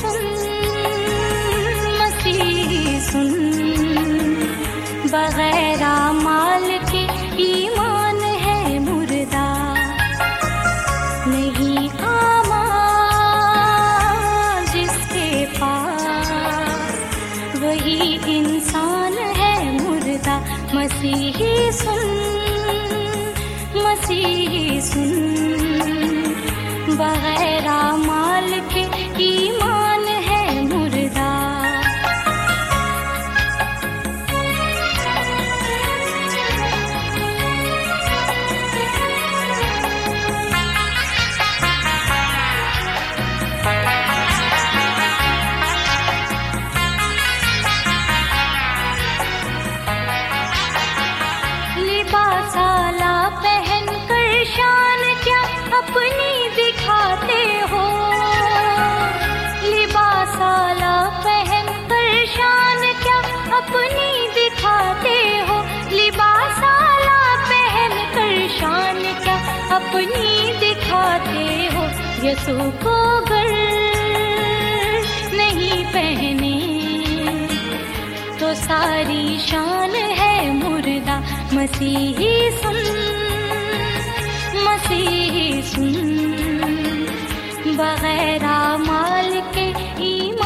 سن، مسیحی سن۔ بغیر مال کے ایمان ہے مردہ۔ نہیں آما جس کے پاس، وہی انسان ہے مردہ۔ مسیحی سن مسیحی سن۔ بغیر اپنی دکھاتے ہو۔ یسو کو گر نہیں پہنے۔ تو ساری شان ہے مردہ۔ مسیحی سن مسیحی سن۔ بغیر مال کے ایمان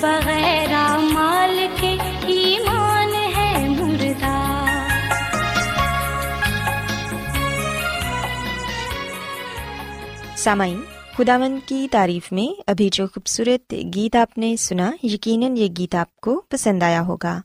بغیر مال کے ایمان ہے مردہ۔ سامعین خداون کی تعریف میں ابھی جو خوبصورت گیت آپ نے سنا، یقیناً یہ گیت آپ کو پسند آیا ہوگا۔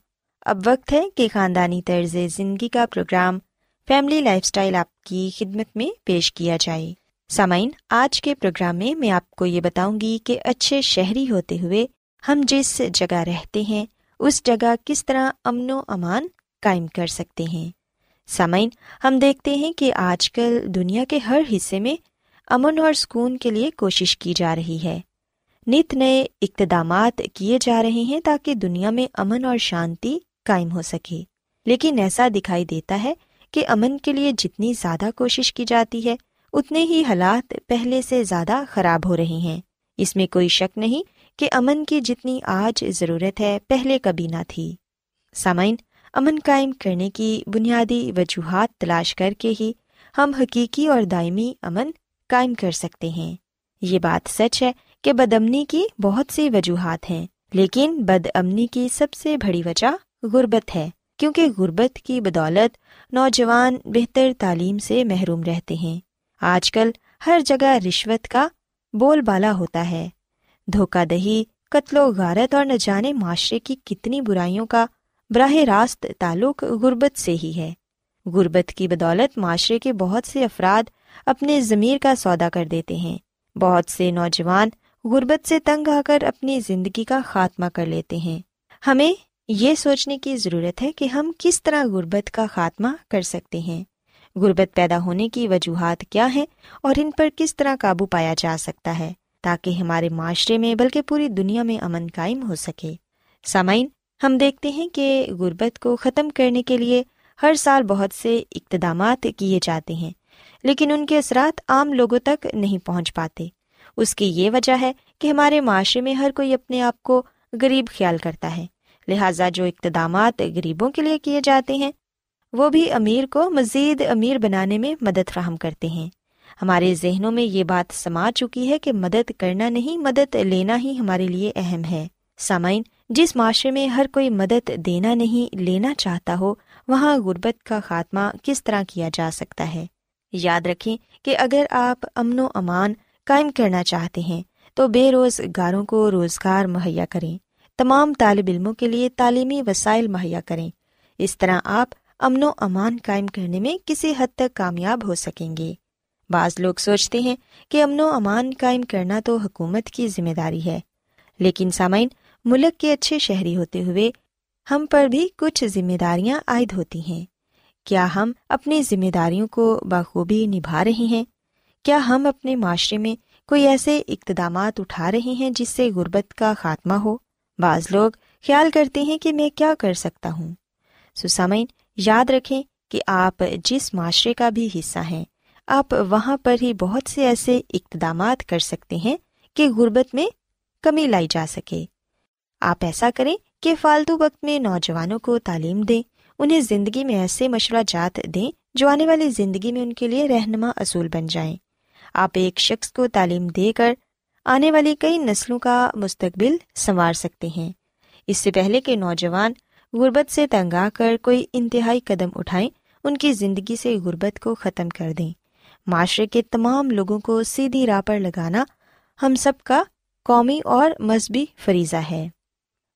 اب وقت ہے کہ خاندانی طرز زندگی کا پروگرام فیملی لائف اسٹائل آپ کی خدمت میں پیش کیا جائے۔ سامعین، آج کے پروگرام میں میں آپ کو یہ بتاؤں گی کہ اچھے شہری ہوتے ہوئے ہم جس جگہ رہتے ہیں، اس جگہ کس طرح امن و امان قائم کر سکتے ہیں۔ سامعین، ہم دیکھتے ہیں کہ آج کل دنیا کے ہر حصے میں امن اور سکون کے لیے کوشش کی جا رہی ہے۔ نت نئے اقتدامات کیے جا رہے ہیں تاکہ دنیا میں امن اور شانتی قائم ہو سکے۔ لیکن ایسا دکھائی دیتا ہے کہ امن کے لیے جتنی زیادہ کوشش کی جاتی ہے، اتنے ہی حالات پہلے سے زیادہ خراب ہو رہے ہیں۔ اس میں کوئی شک نہیں کہ امن کی جتنی آج ضرورت ہے پہلے کبھی نہ تھی۔ سامعین، امن قائم کرنے کی بنیادی وجوہات تلاش کر کے ہی ہم حقیقی اور دائمی امن قائم کر سکتے ہیں۔ یہ بات سچ ہے کہ بد امنی کی بہت سی وجوہات ہیں، لیکن بد امنی کی سب سے بڑی وجہ غربت ہے، کیونکہ غربت کی بدولت نوجوان بہتر تعلیم سے محروم رہتے ہیں۔ آج کل ہر جگہ رشوت کا بول بالا ہوتا ہے۔ دھوکہ دہی، قتل و غارت اور نہ جانے معاشرے کی کتنی برائیوں کا براہ راست تعلق غربت سے ہی ہے۔ غربت کی بدولت معاشرے کے بہت سے افراد اپنے ضمیر کا سودا کر دیتے ہیں۔ بہت سے نوجوان غربت سے تنگ آ کر اپنی زندگی کا خاتمہ کر لیتے ہیں۔ ہمیں یہ سوچنے کی ضرورت ہے کہ ہم کس طرح غربت کا خاتمہ کر سکتے ہیں۔ غربت پیدا ہونے کی وجوہات کیا ہیں اور ان پر کس طرح قابو پایا جا سکتا ہے؟ تاکہ ہمارے معاشرے میں بلکہ پوری دنیا میں امن قائم ہو سکے۔ سامعین، ہم دیکھتے ہیں کہ غربت کو ختم کرنے کے لیے ہر سال بہت سے اقتدامات کیے جاتے ہیں، لیکن ان کے اثرات عام لوگوں تک نہیں پہنچ پاتے۔ اس کی یہ وجہ ہے کہ ہمارے معاشرے میں ہر کوئی اپنے آپ کو غریب خیال کرتا ہے۔ لہٰذا جو اقتدامات غریبوں کے لیے کیے جاتے ہیں، وہ بھی امیر کو مزید امیر بنانے میں مدد فراہم کرتے ہیں۔ ہمارے ذہنوں میں یہ بات سما چکی ہے کہ مدد کرنا نہیں، مدد لینا ہی ہمارے لیے اہم ہے۔ سامعین، جس معاشرے میں ہر کوئی مدد دینا نہیں، لینا چاہتا ہو، وہاں غربت کا خاتمہ کس طرح کیا جا سکتا ہے؟ یاد رکھیں کہ اگر آپ امن و امان قائم کرنا چاہتے ہیں، تو بے روزگاروں کو روزگار مہیا کریں۔ تمام طالب علموں کے لیے تعلیمی وسائل مہیا کریں۔ اس طرح آپ امن و امان قائم کرنے میں کسی حد تک کامیاب ہو سکیں گے۔ بعض لوگ سوچتے ہیں کہ امن و امان قائم کرنا تو حکومت کی ذمہ داری ہے۔ لیکن سامعین، ملک کے اچھے شہری ہوتے ہوئے ہم پر بھی کچھ ذمہ داریاں عائد ہوتی ہیں۔ کیا ہم اپنی ذمہ داریوں کو بخوبی نبھا رہے ہیں؟ کیا ہم اپنے معاشرے میں کوئی ایسے اقتدامات اٹھا رہے ہیں جس سے غربت کا خاتمہ ہو؟ بعض لوگ خیال کرتے ہیں کہ میں کیا کر سکتا ہوں۔ سسامین یاد رکھیں کہ آپ جس معاشرے کا بھی حصہ ہیں آپ وہاں پر ہی بہت سے ایسے اقتدامات کر سکتے ہیں کہ غربت میں کمی لائی جا سکے۔ آپ ایسا کریں کہ فالتو وقت میں نوجوانوں کو تعلیم دیں، انہیں زندگی میں ایسے مشورہ جات دیں جو آنے والی زندگی میں ان کے لیے رہنما اصول بن جائیں۔ آپ ایک شخص کو تعلیم دے کر آنے والی کئی نسلوں کا مستقبل سنوار سکتے ہیں۔ اس سے پہلے کہ نوجوان غربت سے تنگ آ کر کوئی انتہائی قدم اٹھائیں، ان کی زندگی سے غربت کو ختم کر دیں۔ معاشرے کے تمام لوگوں کو سیدھی راہ پر لگانا ہم سب کا قومی اور مذہبی فریضہ ہے۔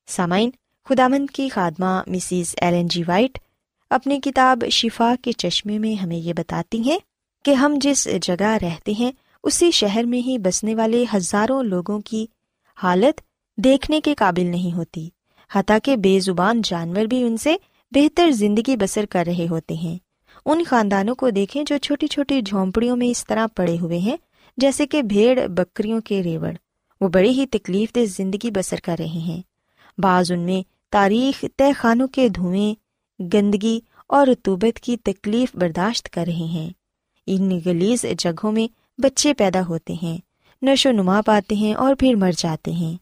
سامعین خدامند کی خادمہ مسز ایلن جی وائٹ اپنی کتاب شفا کے چشمے میں ہمیں یہ بتاتی ہیں کہ ہم جس جگہ رہتے ہیں، اسی شہر میں ہی بسنے والے ہزاروں لوگوں کی حالت دیکھنے کے قابل نہیں ہوتی، حتیٰ کہ بے زبان جانور بھی ان سے بہتر زندگی بسر کر رہے ہوتے ہیں۔ ان خاندانوں کو دیکھیں جو چھوٹی چھوٹی جھونپڑیوں میں اس طرح پڑے ہوئے ہیں، جیسے کہ بھیڑ، بکریوں کے ریوڑ۔ وہ بڑی ہی تکلیف دہ زندگی بسر کر رہے ہیں۔ بعض ان میں تاریخ طے خانوں کے دھوئیں، گندگی اور رتوبت کی تکلیف برداشت کر رہے ہیں۔ ان گلیز جگہوں میں بچے پیدا ہوتے ہیں، نشو و نما پاتے ہیں اور پھر مر جاتے ہیں۔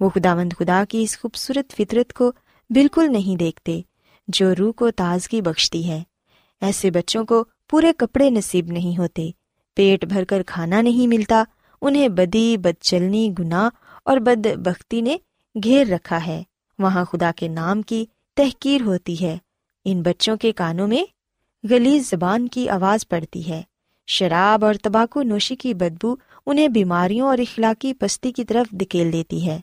وہ خدا مند خدا کی اس خوبصورت فطرت کو بالکل نہیں دیکھتے، جو روح کو تازگی بخشتی ہے۔ ایسے بچوں کو پورے کپڑے نصیب نہیں ہوتے۔ پیٹ بھر کر کھانا نہیں ملتا۔ انہیں بدی بد چلنی گناہ اور بد بختی نے گھیر رکھا ہے۔ وہاں خدا کے نام کی تحقیر ہوتی ہے۔ ان بچوں کے کانوں میں گلی زبان کی آواز پڑتی ہے۔ شراب اور تباکو نوشی کی بدبو انہیں بیماریوں اور اخلاقی پستی کی طرف دکیل دیتی ہے۔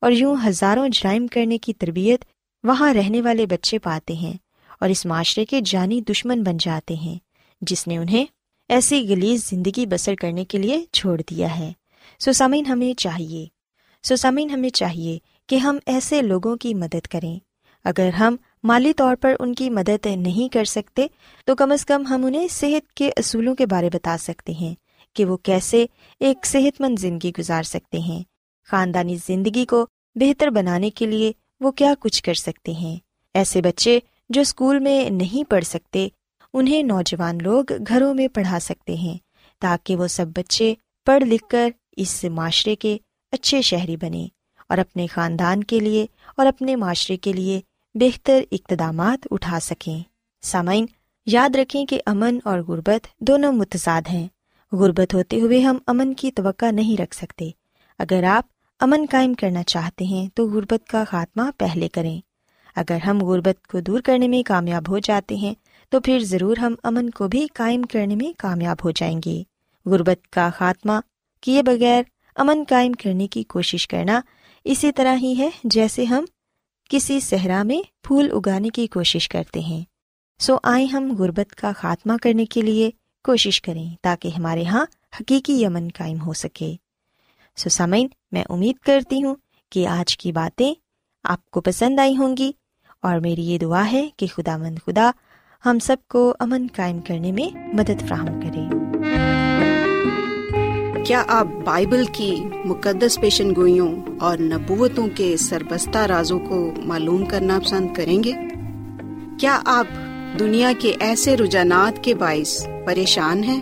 اور یوں ہزاروں جرائم کرنے کی تربیت وہاں رہنے والے بچے پاتے ہیں۔ اور اس معاشرے کے جانی دشمن بن جاتے ہیں، جس نے انہیں ایسی گلیز زندگی بسر کرنے کے لیے چھوڑ دیا ہے۔ سوسامین ہمیں چاہیے سوسامین ہمیں چاہیے کہ ہم ایسے لوگوں کی مدد کریں۔ اگر ہم مالی طور پر ان کی مدد نہیں کر سکتے، تو کم از کم ہم انہیں صحت کے اصولوں کے بارے بتا سکتے ہیں کہ وہ کیسے ایک صحت مند زندگی گزار سکتے ہیں۔ خاندانی زندگی کو بہتر بنانے کے لیے وہ کیا کچھ کر سکتے ہیں۔ ایسے بچے جو اسکول میں نہیں پڑھ سکتے، انہیں نوجوان لوگ گھروں میں پڑھا سکتے ہیں تاکہ وہ سب بچے پڑھ لکھ کر اس معاشرے کے اچھے شہری بنے اور اپنے خاندان کے لیے اور اپنے معاشرے کے لیے بہتر اقتدامات اٹھا سکیں۔ سامعین، یاد رکھیں کہ امن اور غربت دونوں متضاد ہیں۔ غربت ہوتے ہوئے ہم امن کی توقع نہیں رکھ سکتے۔ اگر آپ امن قائم کرنا چاہتے ہیں تو غربت کا خاتمہ پہلے کریں۔ اگر ہم غربت کو دور کرنے میں کامیاب ہو جاتے ہیں، تو پھر ضرور ہم امن کو بھی قائم کرنے میں کامیاب ہو جائیں گے۔ غربت کا خاتمہ کیے بغیر امن قائم کرنے کی کوشش کرنا اسی طرح ہی ہے جیسے ہم کسی صحرا میں پھول اگانے کی کوشش کرتے ہیں۔ سو آئیں ہم غربت کا خاتمہ کرنے کے لیے کوشش کریں تاکہ ہمارے یہاں حقیقی امن قائم ہو سکے۔ سو سامعین، میں امید کرتی ہوں کہ آج کی باتیں آپ کو پسند آئی ہوں گی۔ اور میری یہ دعا ہے کہ خدا مند خدا ہم سب کو امن قائم کرنے میں مدد فراہم کرے۔ کیا آپ بائبل کی مقدس پیشن گوئیوں اور نبوتوں کے سربستہ رازوں کو معلوم کرنا پسند کریں گے؟ کیا آپ دنیا کے ایسے رجحانات کے باعث پریشان ہیں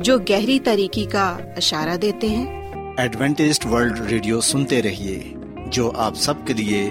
جو گہری طریقے کا اشارہ دیتے ہیں؟ ایڈوینٹسڈ ورلڈ ریڈیو سنتے رہیے جو آپ سب کے لیے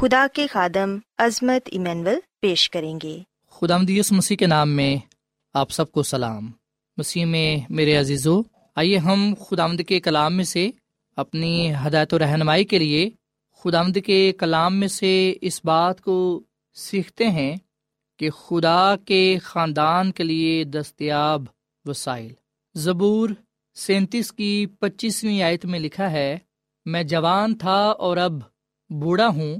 خدا کے خادم عظمت ایمینول پیش کریں گے۔ خدا مدیس مسیح کے نام میں آپ سب کو سلام۔ مسیح میں میرے عزیزو، آئیے ہم خدا مد کے کلام میں سے اپنی ہدایت و رہنمائی کے لیے خدا مد کے کلام میں سے اس بات کو سیکھتے ہیں کہ خدا کے خاندان کے لیے دستیاب وسائل۔ زبور سینتیس کی پچیسویں آیت میں لکھا ہے، میں جوان تھا اور اب بوڑھا ہوں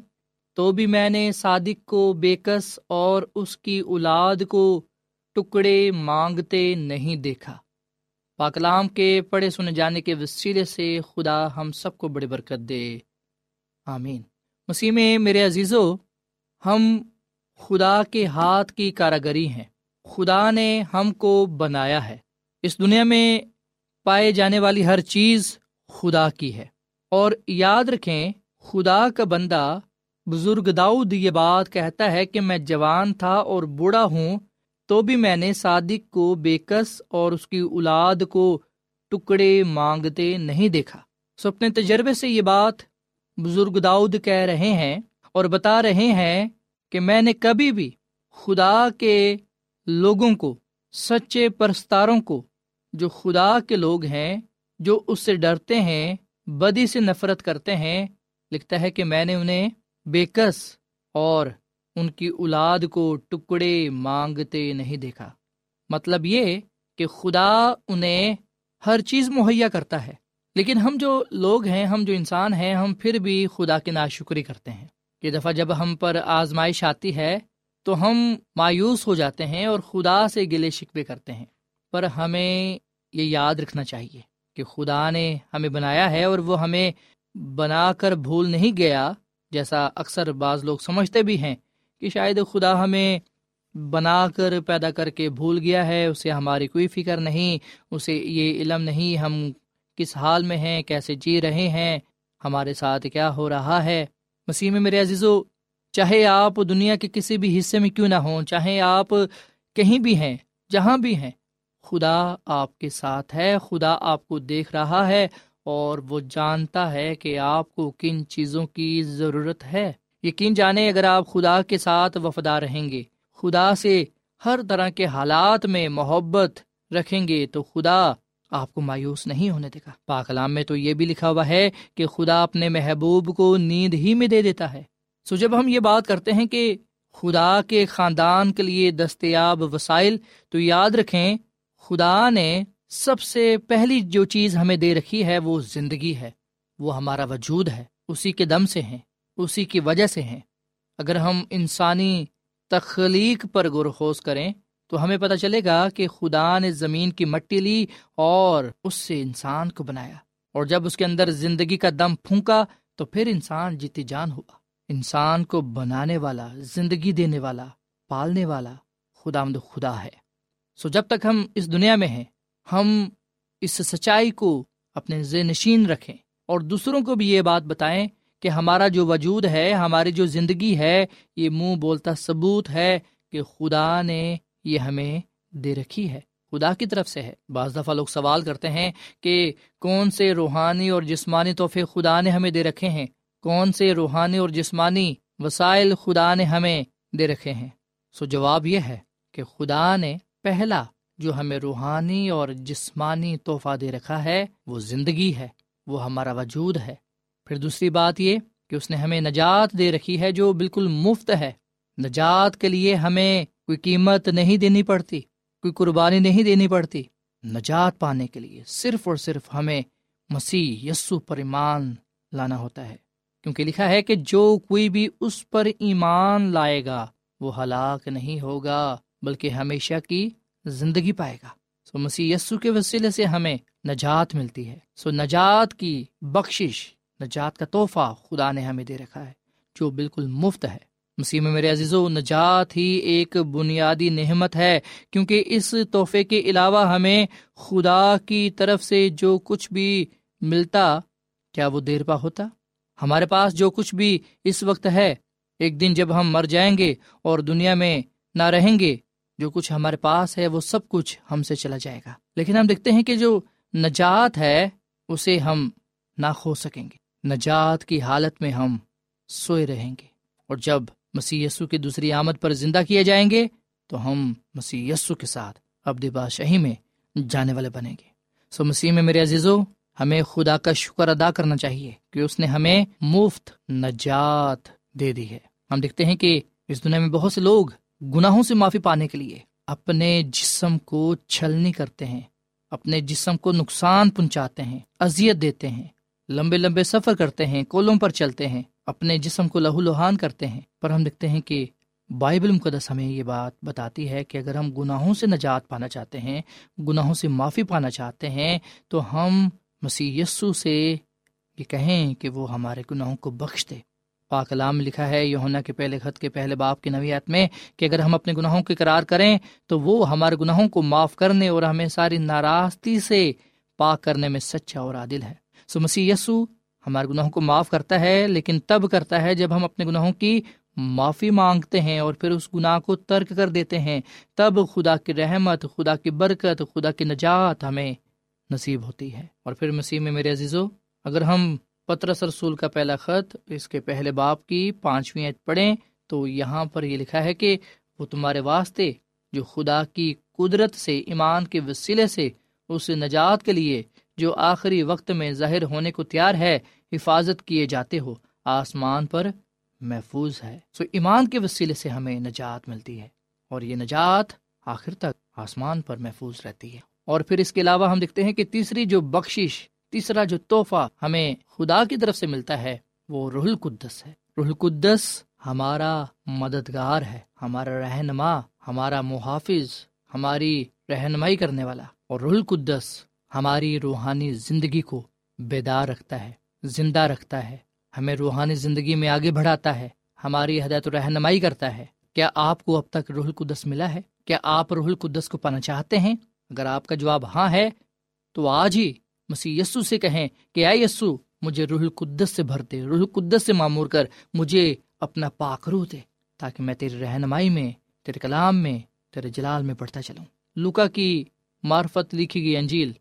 تو بھی میں نے صادق کو بےکس اور اس کی اولاد کو ٹکڑے مانگتے نہیں دیکھا۔ پاکلام کے پڑھے سنے جانے کے وسیلے سے خدا ہم سب کو بڑی برکت دے۔ آمین۔ مسیح میں میرے عزیزو، ہم خدا کے ہاتھ کی کاراگری ہیں۔ خدا نے ہم کو بنایا ہے۔ اس دنیا میں پائے جانے والی ہر چیز خدا کی ہے۔ اور یاد رکھیں، خدا کا بندہ بزرگ داؤد یہ بات کہتا ہے کہ میں جوان تھا اور بوڑھا ہوں، تو بھی میں نے صادق کو بےکس اور اس کی اولاد کو ٹکڑے مانگتے نہیں دیکھا۔ سو اپنے تجربے سے یہ بات بزرگ داؤد کہہ رہے ہیں اور بتا رہے ہیں کہ میں نے کبھی بھی خدا کے لوگوں کو، سچے پرستاروں کو، جو خدا کے لوگ ہیں، جو اس سے ڈرتے ہیں، بدی سے نفرت کرتے ہیں، لکھتا ہے کہ میں نے انہیں بےکس اور ان کی اولاد کو ٹکڑے مانگتے نہیں دیکھا۔ مطلب یہ کہ خدا انہیں ہر چیز مہیا کرتا ہے۔ لیکن ہم جو لوگ ہیں، ہم جو انسان ہیں، ہم پھر بھی خدا کی ناشکری کرتے ہیں۔ یہ دفعہ جب ہم پر آزمائش آتی ہے، تو ہم مایوس ہو جاتے ہیں اور خدا سے گلے شکوے کرتے ہیں۔ پر ہمیں یہ یاد رکھنا چاہیے کہ خدا نے ہمیں بنایا ہے اور وہ ہمیں بنا کر بھول نہیں گیا۔ جیسا اکثر بعض لوگ سمجھتے بھی ہیں کہ شاید خدا ہمیں بنا کر پیدا کر کے بھول گیا ہے، اسے ہماری کوئی فکر نہیں، اسے یہ علم نہیں ہم کس حال میں ہیں، کیسے جی رہے ہیں، ہمارے ساتھ کیا ہو رہا ہے۔ مسیح میں میرے عزیزو، چاہے آپ دنیا کے کسی بھی حصے میں کیوں نہ ہوں، چاہے آپ کہیں بھی ہیں، جہاں بھی ہیں، خدا آپ کے ساتھ ہے، خدا آپ کو دیکھ رہا ہے۔ اور وہ جانتا ہے کہ آپ کو کن چیزوں کی ضرورت ہے۔ یقین جانے اگر آپ خدا کے ساتھ وفادار رہیں گے، خدا سے ہر طرح کے حالات میں محبت رکھیں گے تو خدا آپ کو مایوس نہیں ہونے دے گا۔ پاکلام میں تو یہ بھی لکھا ہوا ہے کہ خدا اپنے محبوب کو نیند ہی میں دے دیتا ہے۔ سو جب ہم یہ بات کرتے ہیں کہ خدا کے خاندان کے لیے دستیاب وسائل، تو یاد رکھیں خدا نے سب سے پہلی جو چیز ہمیں دے رکھی ہے وہ زندگی ہے۔ وہ ہمارا وجود ہے۔ اسی کے دم سے ہیں۔ اسی کی وجہ سے ہیں۔ اگر ہم انسانی تخلیق پر غور خوص کریں تو ہمیں پتہ چلے گا کہ خدا نے زمین کی مٹی لی اور اس سے انسان کو بنایا۔ اور جب اس کے اندر زندگی کا دم پھونکا تو پھر انسان جیتی جان ہوا۔ انسان کو بنانے والا، زندگی دینے والا، پالنے والا خدا مد خدا ہے۔ سو جب تک ہم اس دنیا میں ہیں ہم اس سچائی کو اپنے ذہن نشین رکھیں اور دوسروں کو بھی یہ بات بتائیں کہ ہمارا جو وجود ہے، ہماری جو زندگی ہے، یہ منہ بولتا ثبوت ہے کہ خدا نے یہ ہمیں دے رکھی ہے۔ خدا کی طرف سے ہے۔ بعض دفعہ لوگ سوال کرتے ہیں کہ کون سے روحانی اور جسمانی تحفے خدا نے ہمیں دے رکھے ہیں؟ کون سے روحانی اور جسمانی وسائل خدا نے ہمیں دے رکھے ہیں؟ سو جواب یہ ہے کہ خدا نے پہلا جو ہمیں روحانی اور جسمانی تحفہ دے رکھا ہے، وہ زندگی ہے، وہ ہمارا وجود ہے۔ پھر دوسری بات یہ کہ اس نے ہمیں نجات دے رکھی ہے جو بالکل مفت ہے۔ نجات کے لیے ہمیں کوئی قیمت نہیں دینی پڑتی، کوئی قربانی نہیں دینی پڑتی۔ نجات پانے کے لیے صرف اور صرف ہمیں مسیح یسو پر ایمان لانا ہوتا ہے۔ کیونکہ لکھا ہے کہ جو کوئی بھی اس پر ایمان لائے گا، وہ ہلاک نہیں ہوگا، بلکہ ہمیشہ کی زندگی پائے گا۔ سو مسیح یسو کے وسیلے سے ہمیں نجات ملتی ہے۔ سو نجات کی بخشش، نجات کا تحفہ خدا نے ہمیں دے رکھا ہے، جو بالکل مفت ہے۔ مسیح میں میرے عزیز و نجات ہی ایک بنیادی نعمت ہے، کیونکہ اس تحفے کے علاوہ ہمیں خدا کی طرف سے جو کچھ بھی ملتا، کیا وہ دیر پا ہوتا؟ ہمارے پاس جو کچھ بھی اس وقت ہے، ایک دن جب ہم مر جائیں گے اور دنیا میں نہ رہیں گے جو کچھ ہمارے پاس ہے، وہ سب کچھ ہم سے چلا جائے گا۔ لیکن ہم دیکھتے ہیں کہ جو نجات ہے، اسے ہم نہ کھو سکیں گے۔ نجات کی حالت میں ہم سوئے رہیں گے۔ اور جب مسی کی دوسری آمد پر زندہ کیے جائیں گے، تو ہم مسی کے ساتھ ابد بادشاہی میں جانے والے بنیں گے۔ سو مسیح میں میرے عزیزو، ہمیں خدا کا شکر ادا کرنا چاہیے کہ اس نے ہمیں مفت نجات دے دی ہے۔ ہم دیکھتے ہیں کہ اس دنیا میں بہت سے لوگ گناہوں سے معافی پانے کے لیے اپنے جسم کو چھلنی کرتے ہیں، اپنے جسم کو نقصان پہنچاتے ہیں، اذیت دیتے ہیں، لمبے لمبے سفر کرتے ہیں، کولوں پر چلتے ہیں، اپنے جسم کو لہو لہان کرتے ہیں۔ پر ہم دیکھتے ہیں کہ بائبل مقدس ہمیں یہ بات بتاتی ہے کہ اگر ہم گناہوں سے نجات پانا چاہتے ہیں، گناہوں سے معافی پانا چاہتے ہیں، تو ہم مسیح یسو سے یہ کہیں کہ وہ ہمارے گناہوں کو بخش دے۔ پاک میں لکھا ہے یونا کے پہلے خط کے پہلے باپ کی نویات میں کہ اگر ہم اپنے گناہوں کے قرار کریں تو وہ ہمارے گناہوں کو معاف کرنے اور ہمیں ساری ناراضگی سے پاک کرنے میں سچا اور عادل ہے۔ سو مسیح یسو ہمارے گناہوں کو معاف کرتا ہے، لیکن تب کرتا ہے جب ہم اپنے گناہوں کی معافی مانگتے ہیں اور پھر اس گناہ کو ترک کر دیتے ہیں۔ تب خدا کی رحمت، خدا کی برکت، خدا کی نجات ہمیں نصیب ہوتی ہے۔ اور پھر مسیح میں میرے عزیزو، اگر ہم پترس رسول کا پہلا خط، اس کے پہلے باپ کی پانچویں پڑھیں تو یہاں پر یہ لکھا ہے کہ وہ تمہارے واسطے جو خدا کی قدرت سے، ایمان کے وسیلے سے اس نجات کے لیے جو آخری وقت میں ظاہر ہونے کو تیار ہے، حفاظت کیے جاتے ہو، آسمان پر محفوظ ہے۔ سو ایمان کے وسیلے سے ہمیں نجات ملتی ہے اور یہ نجات آخر تک آسمان پر محفوظ رہتی ہے۔ اور پھر اس کے علاوہ ہم دیکھتے ہیں کہ تیسری جو بخشش تیسرا جو تحفہ ہمیں خدا کی طرف سے ملتا ہے، وہ روح القدس ہے۔ روح القدس ہمارا مددگار ہے، ہمارا رہنما، ہمارا محافظ، ہماری رہنمائی کرنے والا۔ اور رول القدس ہماری روحانی زندگی کو بیدار رکھتا ہے، زندہ رکھتا ہے۔ ہمیں روحانی زندگی میں آگے بڑھاتا ہے، ہماری ہدایت و رہنمائی کرتا ہے۔ کیا آپ کو اب تک روح القدس ملا ہے؟ کیا آپ روح القدس کو پانا چاہتے ہیں؟ اگر آپ کا جواب ہاں ہے، تو آج ہی مسیح یسو سے کہیں کہ اے یسو، مجھے روح القدس سے بھر دے، روح القدس سے معمور کر، مجھے اپنا پاک روح دے تاکہ میں تیری رہنمائی میں، تیرے کلام میں، تیرے جلال میں پڑھتا چلوں۔ لوکا کی معرفت لکھی گئی انجیل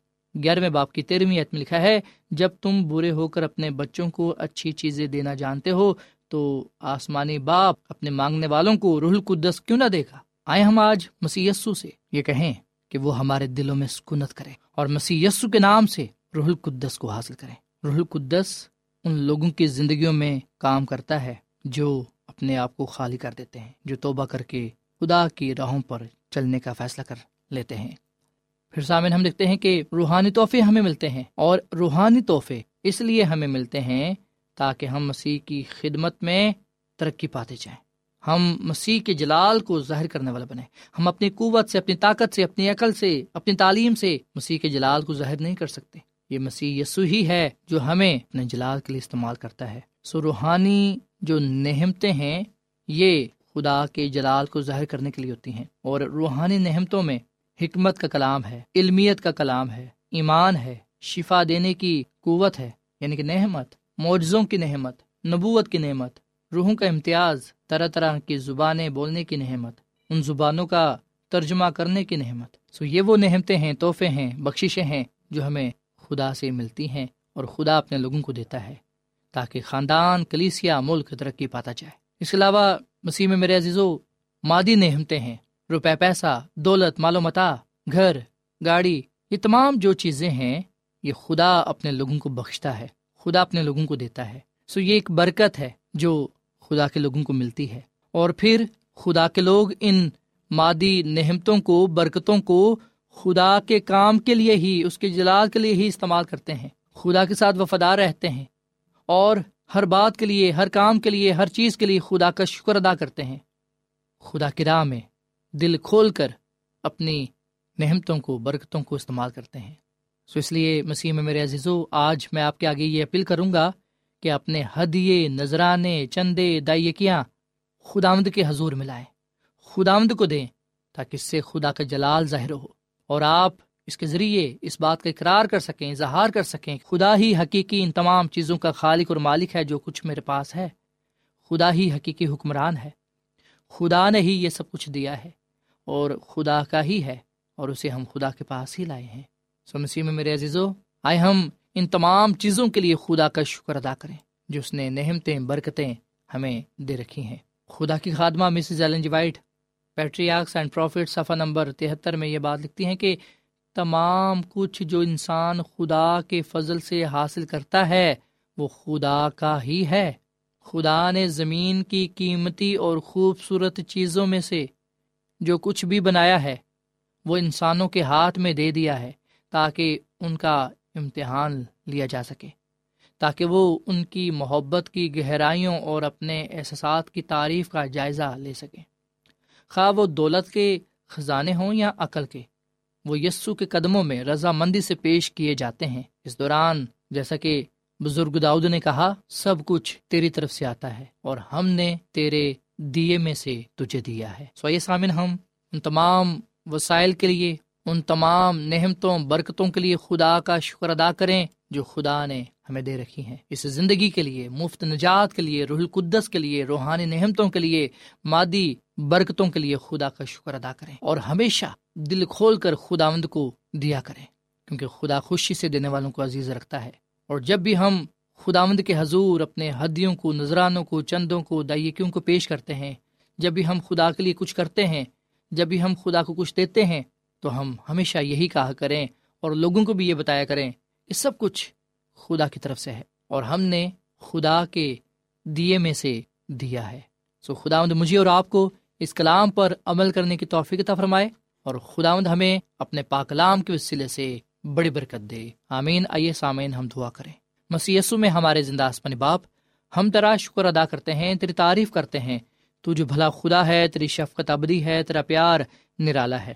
گیارہویں باپ کی تیرہویں میں لکھا ہے، جب تم برے ہو کر اپنے بچوں کو اچھی چیزیں دینا جانتے ہو، تو آسمانی باپ اپنے مانگنے والوں کو روح القدس کیوں نہ دیکھا آئے ہم آج مسی سے یہ کہیں کہ وہ ہمارے دلوں میں سکونت کرے اور مسی کے نام سے روح القدس کو حاصل کرے روح القدس ان لوگوں کی زندگیوں میں کام کرتا ہے جو اپنے آپ کو خالی کر دیتے ہیں، جو توبہ کر کے خدا کی راہوں پر چلنے کا فیصلہ کر لیتے ہیں۔ پھر سامن ہم دیکھتے ہیں کہ روحانی تحفے ہمیں ملتے ہیں اور روحانی تحفے اس لیے ہمیں ملتے ہیں تاکہ ہم مسیح کی خدمت میں ترقی پاتے جائیں۔ ہم مسیح کے جلال کو ظاہر کرنے والا بنے ہم اپنی قوت سے، اپنی طاقت سے، اپنی عقل سے، اپنی تعلیم سے مسیح کے جلال کو ظاہر نہیں کر سکتے۔ یہ مسیح یسو ہی ہے جو ہمیں اپنے جلال کے لیے استعمال کرتا ہے۔ سو روحانی جو نہمتیں ہیں، یہ خدا کے جلال کو ظاہر کرنے کے لیے ہوتی ہیں۔ اور روحانی نہمتوں میں حکمت کا کلام ہے، علمیت کا کلام ہے، ایمان ہے، شفا دینے کی قوت ہے یعنی کہ نحمت معجزوں کی نحمت نبوت کی نعمت، روحوں کا امتیاز، طرح طرح کی زبانیں بولنے کی نعمت، ان زبانوں کا ترجمہ کرنے کی نعمت۔ سو یہ وہ نعمتیں ہیں، تحفے ہیں، بخششیں ہیں جو ہمیں خدا سے ملتی ہیں اور خدا اپنے لوگوں کو دیتا ہے تاکہ خاندان، کلیسیا، ملک ترقی پاتا جائے۔ اس کے علاوہ مسیح میں میرے عزیز و مادی نعمتیں ہیں۔ روپے، پیسہ، دولت، مال و متا، گھر، گاڑی، یہ تمام جو چیزیں ہیں، یہ خدا اپنے لوگوں کو بخشتا ہے، خدا اپنے لوگوں کو دیتا ہے۔ سو یہ ایک برکت ہے جو خدا کے لوگوں کو ملتی ہے۔ اور پھر خدا کے لوگ ان مادی نہمتوں کو، برکتوں کو خدا کے کام کے لیے ہی، اس کے جلال کے لیے ہی استعمال کرتے ہیں۔ خدا کے ساتھ وفادار رہتے ہیں۔ اور ہر بات کے لیے، ہر کام کے لیے، ہر چیز کے لیے خدا کا شکر ادا کرتے ہیں۔ خدا کی راہ میں دل کھول کر اپنی نحمتوں کو، برکتوں کو استعمال کرتے ہیں۔ سو اس لیے مسیح میں میرے عزیزو، آج میں آپ کے آگے یہ اپیل کروں گا کہ اپنے ہدیے، نذرانے، چندے، دائیکیاں خدا آمد کے حضور ملائیں خدا آمد کو دیں تاکہ اس سے خدا کا جلال ظاہر ہو۔ اور آپ اس کے ذریعے اس بات کا اقرار کر سکیں، اظہار کر سکیں خدا ہی حقیقی ان تمام چیزوں کا خالق اور مالک ہے جو کچھ میرے پاس ہے۔ خدا ہی حقیقی حکمران ہے۔ خدا نے ہی یہ سب کچھ دیا ہے اور خدا کا ہی ہے اور اسے ہم خدا کے پاس ہی لائے ہیں۔ سو مسیح میں میرے عزیزو، آئے ہم ان تمام چیزوں کے لیے خدا کا شکر ادا کریں جو اس نے نہمتیں برکتیں ہمیں دے رکھی ہیں۔ خدا کی خادمہ، Mrs Ellen G White patriarchs and prophet صفحہ نمبر تہتر میں یہ بات لکھتی ہیں کہ تمام کچھ جو انسان خدا کے فضل سے حاصل کرتا ہے، وہ خدا کا ہی ہے۔ خدا نے زمین کی قیمتی اور خوبصورت چیزوں میں سے جو کچھ بھی بنایا ہے، وہ انسانوں کے ہاتھ میں دے دیا ہے تاکہ ان کا امتحان لیا جا سکے۔ تاکہ وہ ان کی محبت کی گہرائیوں اور اپنے احساسات کی تعریف کا جائزہ لے سکیں۔ خواہ وہ دولت کے خزانے ہوں یا عقل کے، وہ یسو کے قدموں میں رضامندی سے پیش کیے جاتے ہیں۔ اس دوران جیسا کہ بزرگ داؤد نے کہا، سب کچھ تیری طرف سے آتا ہے اور ہم نے تیرے دیے میں سے تجھے دیا ہے۔ سو یہ سامن ہم ان تمام وسائل کے لیے ان تمام نہمتوں برکتوں کے لیے خدا کا شکر ادا کریں جو خدا نے ہمیں دے رکھی ہیں۔ اس زندگی کے لیے، مفت نجات کے لیے، روح القدس کے لیے، روحانی نہمتوں کے لیے، مادی برکتوں کے لیے خدا کا شکر ادا کریں۔ اور ہمیشہ دل کھول کر خدا مند کو دیا کریں، کیونکہ خدا خوشی سے دینے والوں کو عزیز رکھتا ہے۔ اور جب بھی ہم خدا مند کے حضور اپنے ہدیوں کو، نذرانوں کو، چندوں کو، دائیکیوں کو پیش کرتے ہیں، جب بھی ہم خدا کے لیے کچھ کرتے ہیں، جب بھی ہم خدا کو کچھ دیتے ہیں تو ہم ہمیشہ یہی کہا کریں اور لوگوں کو بھی یہ بتایا کریں یہ سب کچھ خدا کی طرف سے ہے اور ہم نے خدا کے دیے میں سے دیا ہے۔ سو خدا مند مجھے اور آپ کو اس کلام پر عمل کرنے کی توفیق فرمائے اور خدا مند ہمیں اپنے پاکلام کے وسیلے سے بڑی برکت دے۔ آمین۔ آئیے سامعین ہم دعا کریں۔ مسی میں ہمارے زندہ آسمانی باپ، ہم تیرا شکر ادا کرتے ہیں، تیری تعریف کرتے ہیں۔ تو جو بھلا خدا ہے، تیری شفقت ابدی ہے، تیرا پیار نرالا ہے۔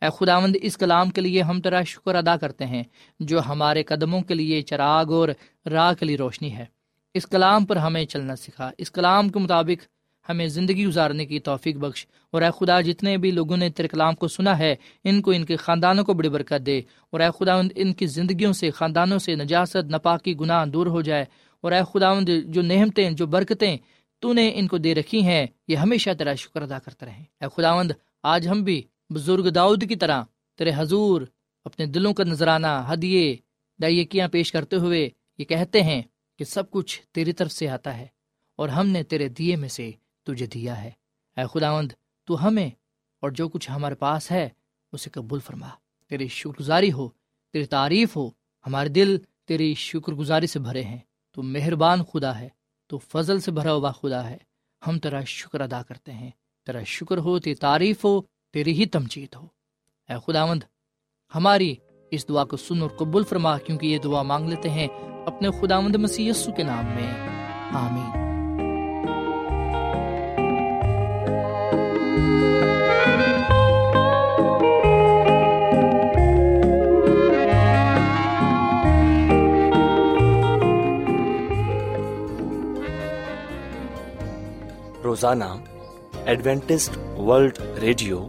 اے خداوند، اس کلام کے لیے ہم تیرا شکر ادا کرتے ہیں، جو ہمارے قدموں کے لیے چراغ اور راہ کے لیے روشنی ہے۔ اس کلام پر ہمیں چلنا سکھا۔ اس کلام کے مطابق ہمیں زندگی گزارنے کی توفیق بخش۔ اور اے خدا، جتنے بھی لوگوں نے تیرے کلام کو سنا ہے، ان کو، ان کے خاندانوں کو بڑی برکت دے۔ اور اے خدا ان کی زندگیوں سے، خاندانوں سے نجاست نپاکی گناہ دور ہو جائے۔ اور اے خدا جو نعمتیں، جو برکتیں تو نے ان کو دے رکھی ہیں، یہ ہمیشہ تیرا شکر ادا کرتے رہیں۔ اے خداوند، آج ہم بھی بزرگ داؤد کی طرح تیرے حضور اپنے دلوں کا نذرانہ، ہدیے، دائیکیاں پیش کرتے ہوئے یہ کہتے ہیں کہ سب کچھ تیری طرف سے آتا ہے اور ہم نے تیرے دیے میں سے تجھے دیا ہے۔ اے خداوند، تو ہمیں اور جو کچھ ہمارے پاس ہے اسے قبول فرما۔ تیری شکر گزاری ہو، تیری تعریف ہو، ہمارے دل تیری شکر گزاری سے بھرے ہیں۔ تو مہربان خدا ہے، تو فضل سے بھرا ہوا خدا ہے۔ ہم تیرا شکر ادا کرتے ہیں۔ تیرا شکر ہو، تیری تعریف ہو تیری ہی تمچیت ہو۔ اے خداوند، ہماری اس دعا کو سن اور قبول فرما، کیونکہ یہ دعا مانگ لیتے ہیں اپنے خداوند مسیح کے نام میں۔ آمین۔ روزانہ ایڈوینٹسٹ ورلڈ ریڈیو